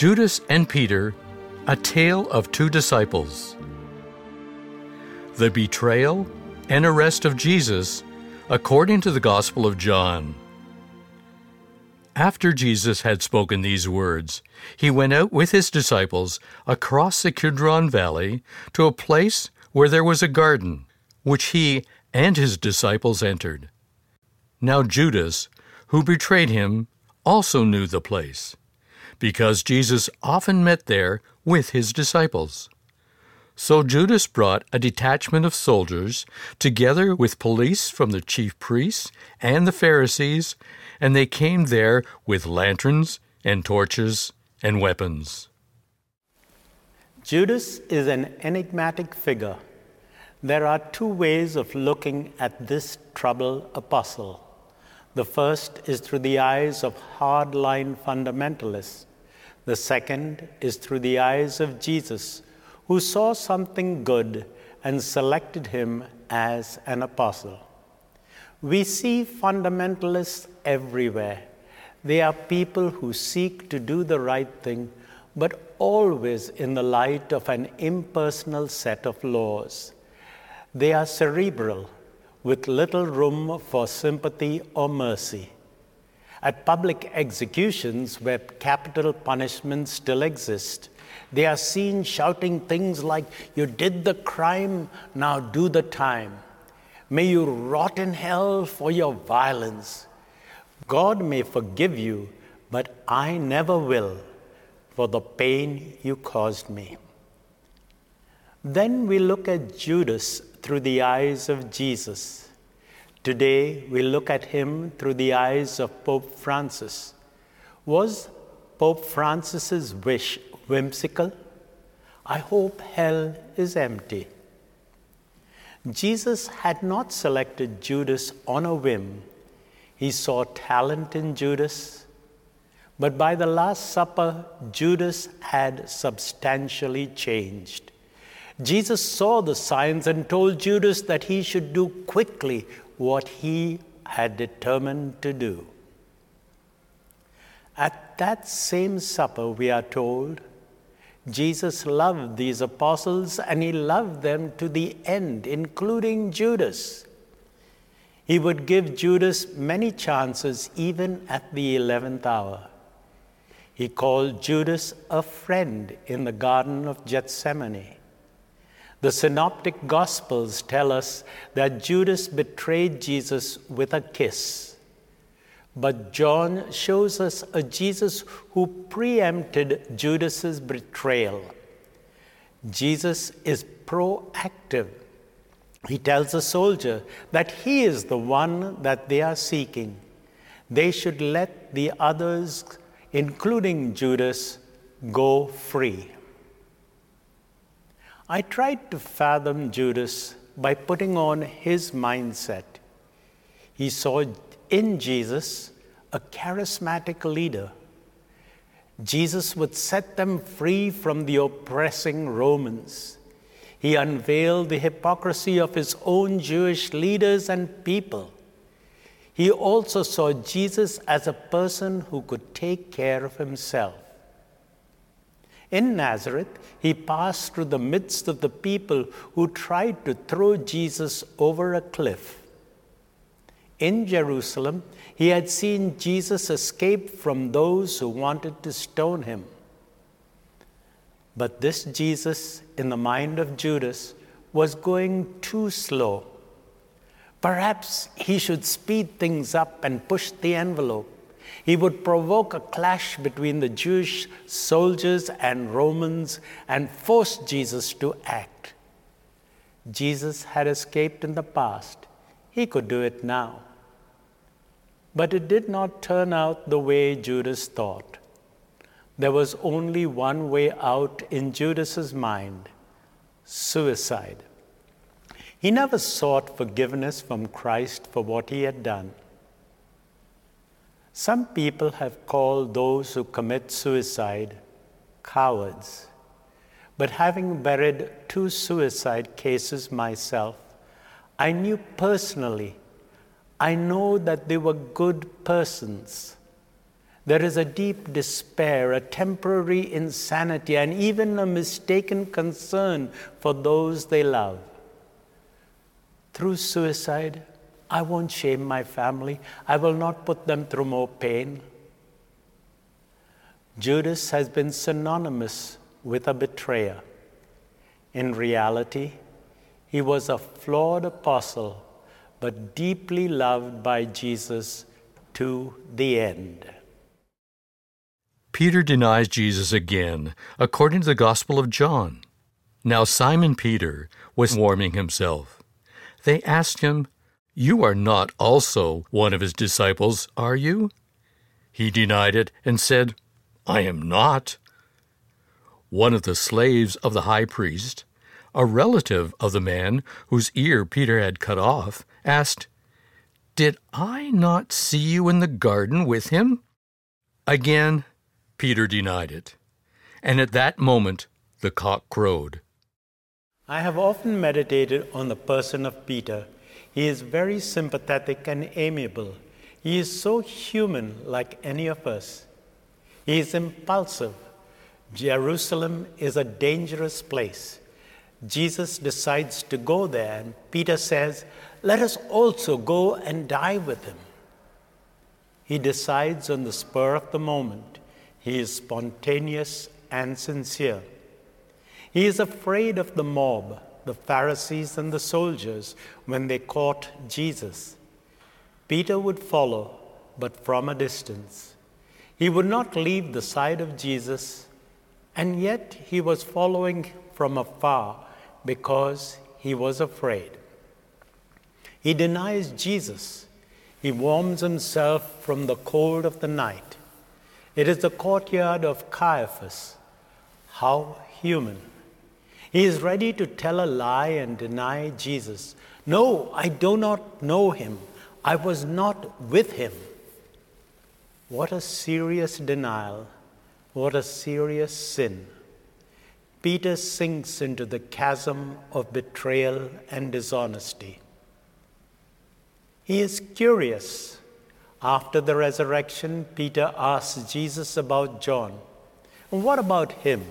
Judas and Peter, a tale of two disciples. The betrayal and arrest of Jesus according to the Gospel of John. After Jesus had spoken these words, he went out with his disciples across the Kidron Valley to a place where there was a garden, which he and his disciples entered. Now Judas, who betrayed him, also knew the place, because Jesus often met there with his disciples. So Judas brought a detachment of soldiers, together with police from the chief priests and the Pharisees, and they came there with lanterns and torches and weapons. Judas is an enigmatic figure. There are two ways of looking at this troubled apostle. The first is through the eyes of hardline fundamentalists. The second is through the eyes of Jesus, who saw something good and selected him as an apostle. We see fundamentalists everywhere. They are people who seek to do the right thing, but always in the light of an impersonal set of laws. They are cerebral, with little room for sympathy or mercy. At public executions where capital punishment still exists, they are seen shouting things like, You did the crime, now do the time. May you rot in hell for your violence. God may forgive you, but I never will for the pain you caused me. Then we look at Judas through the eyes of Jesus. Today we look at him through the eyes of Pope Francis. Was Pope Francis's wish whimsical? I hope hell is empty. Jesus had not selected Judas on a whim. He saw talent in Judas, but by the Last Supper, Judas had substantially changed. Jesus saw the signs and told Judas that he should do quickly what he had determined to do. At that same supper, we are told, Jesus loved these apostles and he loved them to the end, including Judas. He would give Judas many chances, even at the 11th hour. He called Judas a friend in the Garden of Gethsemane. The Synoptic Gospels tell us that Judas betrayed Jesus with a kiss. But John shows us a Jesus who preempted Judas's betrayal. Jesus is proactive. He tells the soldier that he is the one that they are seeking. They should let the others, including Judas, go free. I tried to fathom Judas by putting on his mindset. He saw in Jesus a charismatic leader. Jesus would set them free from the oppressing Romans. He unveiled the hypocrisy of his own Jewish leaders and people. He also saw Jesus as a person who could take care of himself. In Nazareth, he passed through the midst of the people who tried to throw Jesus over a cliff. In Jerusalem, he had seen Jesus escape from those who wanted to stone him. But this Jesus, in the mind of Judas, was going too slow. Perhaps he should speed things up and push the envelope. He would provoke a clash between the Jewish soldiers and Romans and force Jesus to act. Jesus had escaped in the past. He could do it now. But it did not turn out the way Judas thought. There was only one way out in Judas's mind suicide. He never sought forgiveness from Christ for what he had done. Some people have called those who commit suicide cowards. But having buried two suicide cases myself, I knew personally, I know that they were good persons. There is a deep despair, a temporary insanity, and even a mistaken concern for those they love. Through suicide, I won't shame my family. I will not put them through more pain. Judas has been synonymous with a betrayer. In reality, he was a flawed apostle, but deeply loved by Jesus to the end. Peter denies Jesus again, according to the Gospel of John. Now Simon Peter was warming himself. They asked him, You are not also one of his disciples, are you? He denied it and said, I am not. One of the slaves of the high priest, a relative of the man whose ear Peter had cut off, asked, Did I not see you in the garden with him? Again, Peter denied it. And at that moment, the cock crowed. I have often meditated on the person of Peter. He is very sympathetic and amiable. He is so human like any of us. He is impulsive. Jerusalem is a dangerous place. Jesus decides to go there, and Peter says, Let us also go and die with him. He decides on the spur of the moment. He is spontaneous and sincere. He is afraid of the mob, the Pharisees and the soldiers, when they caught Jesus. Peter would follow, but from a distance. He would not leave the side of Jesus, and yet he was following from afar because he was afraid. He denies Jesus. He warms himself from the cold of the night. It is the courtyard of Caiaphas. How human. He is ready to tell a lie and deny Jesus. No, I do not know him. I was not with him. What a serious denial. What a serious sin. Peter sinks into the chasm of betrayal and dishonesty. He is curious. After the resurrection, Peter asks Jesus about John. What about him?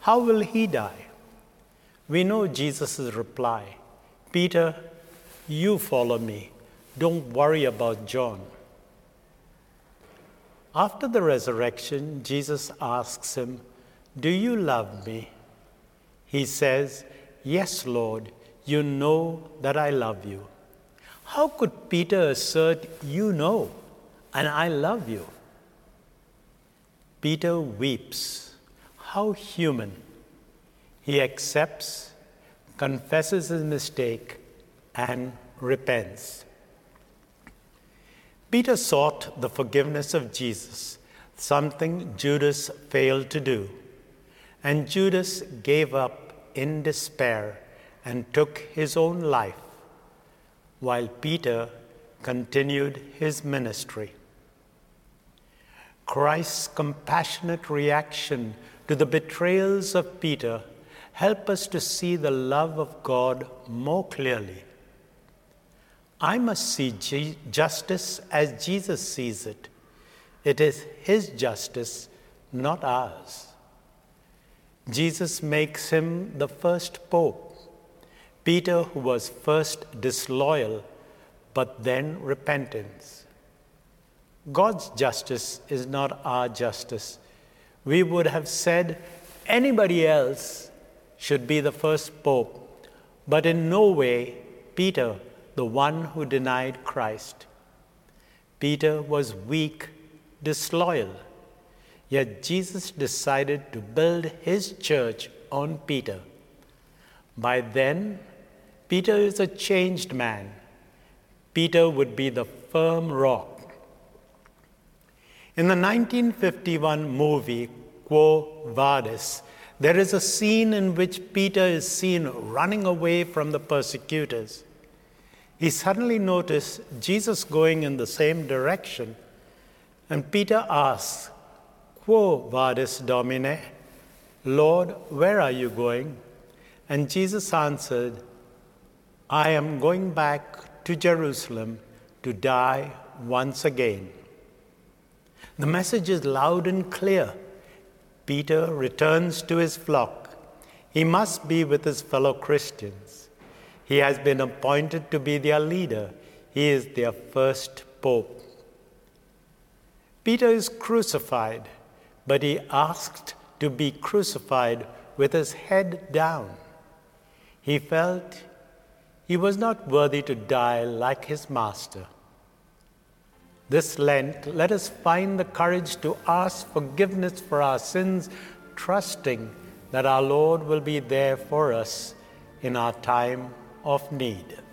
How will he die? We know Jesus' reply Peter, you follow me. Don't worry about John. After the resurrection, Jesus asks him, Do you love me? He says, Yes, Lord, you know that I love you. How could Peter assert, You know, and I love you? Peter weeps. How human. He accepts, confesses his mistake, and repents. Peter sought the forgiveness of Jesus, something Judas failed to do. And Judas gave up in despair and took his own life, while Peter continued his ministry. Christ's compassionate reaction to the betrayals of Peter help us to see the love of God more clearly. I must see justice as Jesus sees it. It is His justice, not ours. Jesus makes him the first pope. Peter, who was first disloyal, but then repentance. God's justice is not our justice. We would have said anybody else should be the first pope, but in no way Peter, the one who denied Christ. Peter was weak, disloyal, yet Jesus decided to build his church on Peter. By then, Peter is a changed man. Peter would be the firm rock. In the 1951 movie Quo Vadis, there is a scene in which Peter is seen running away from the persecutors. He suddenly noticed Jesus going in the same direction, and Peter asks, Quo vadis domine? Lord, where are you going? And Jesus answered, I am going back to Jerusalem to die once again. The message is loud and clear. Peter returns to his flock. He must be with his fellow Christians. He has been appointed to be their leader. He is their first pope. Peter is crucified, but he asked to be crucified with his head down. He felt he was not worthy to die like his master. This Lent, let us find the courage to ask forgiveness for our sins, trusting that our Lord will be there for us in our time of need.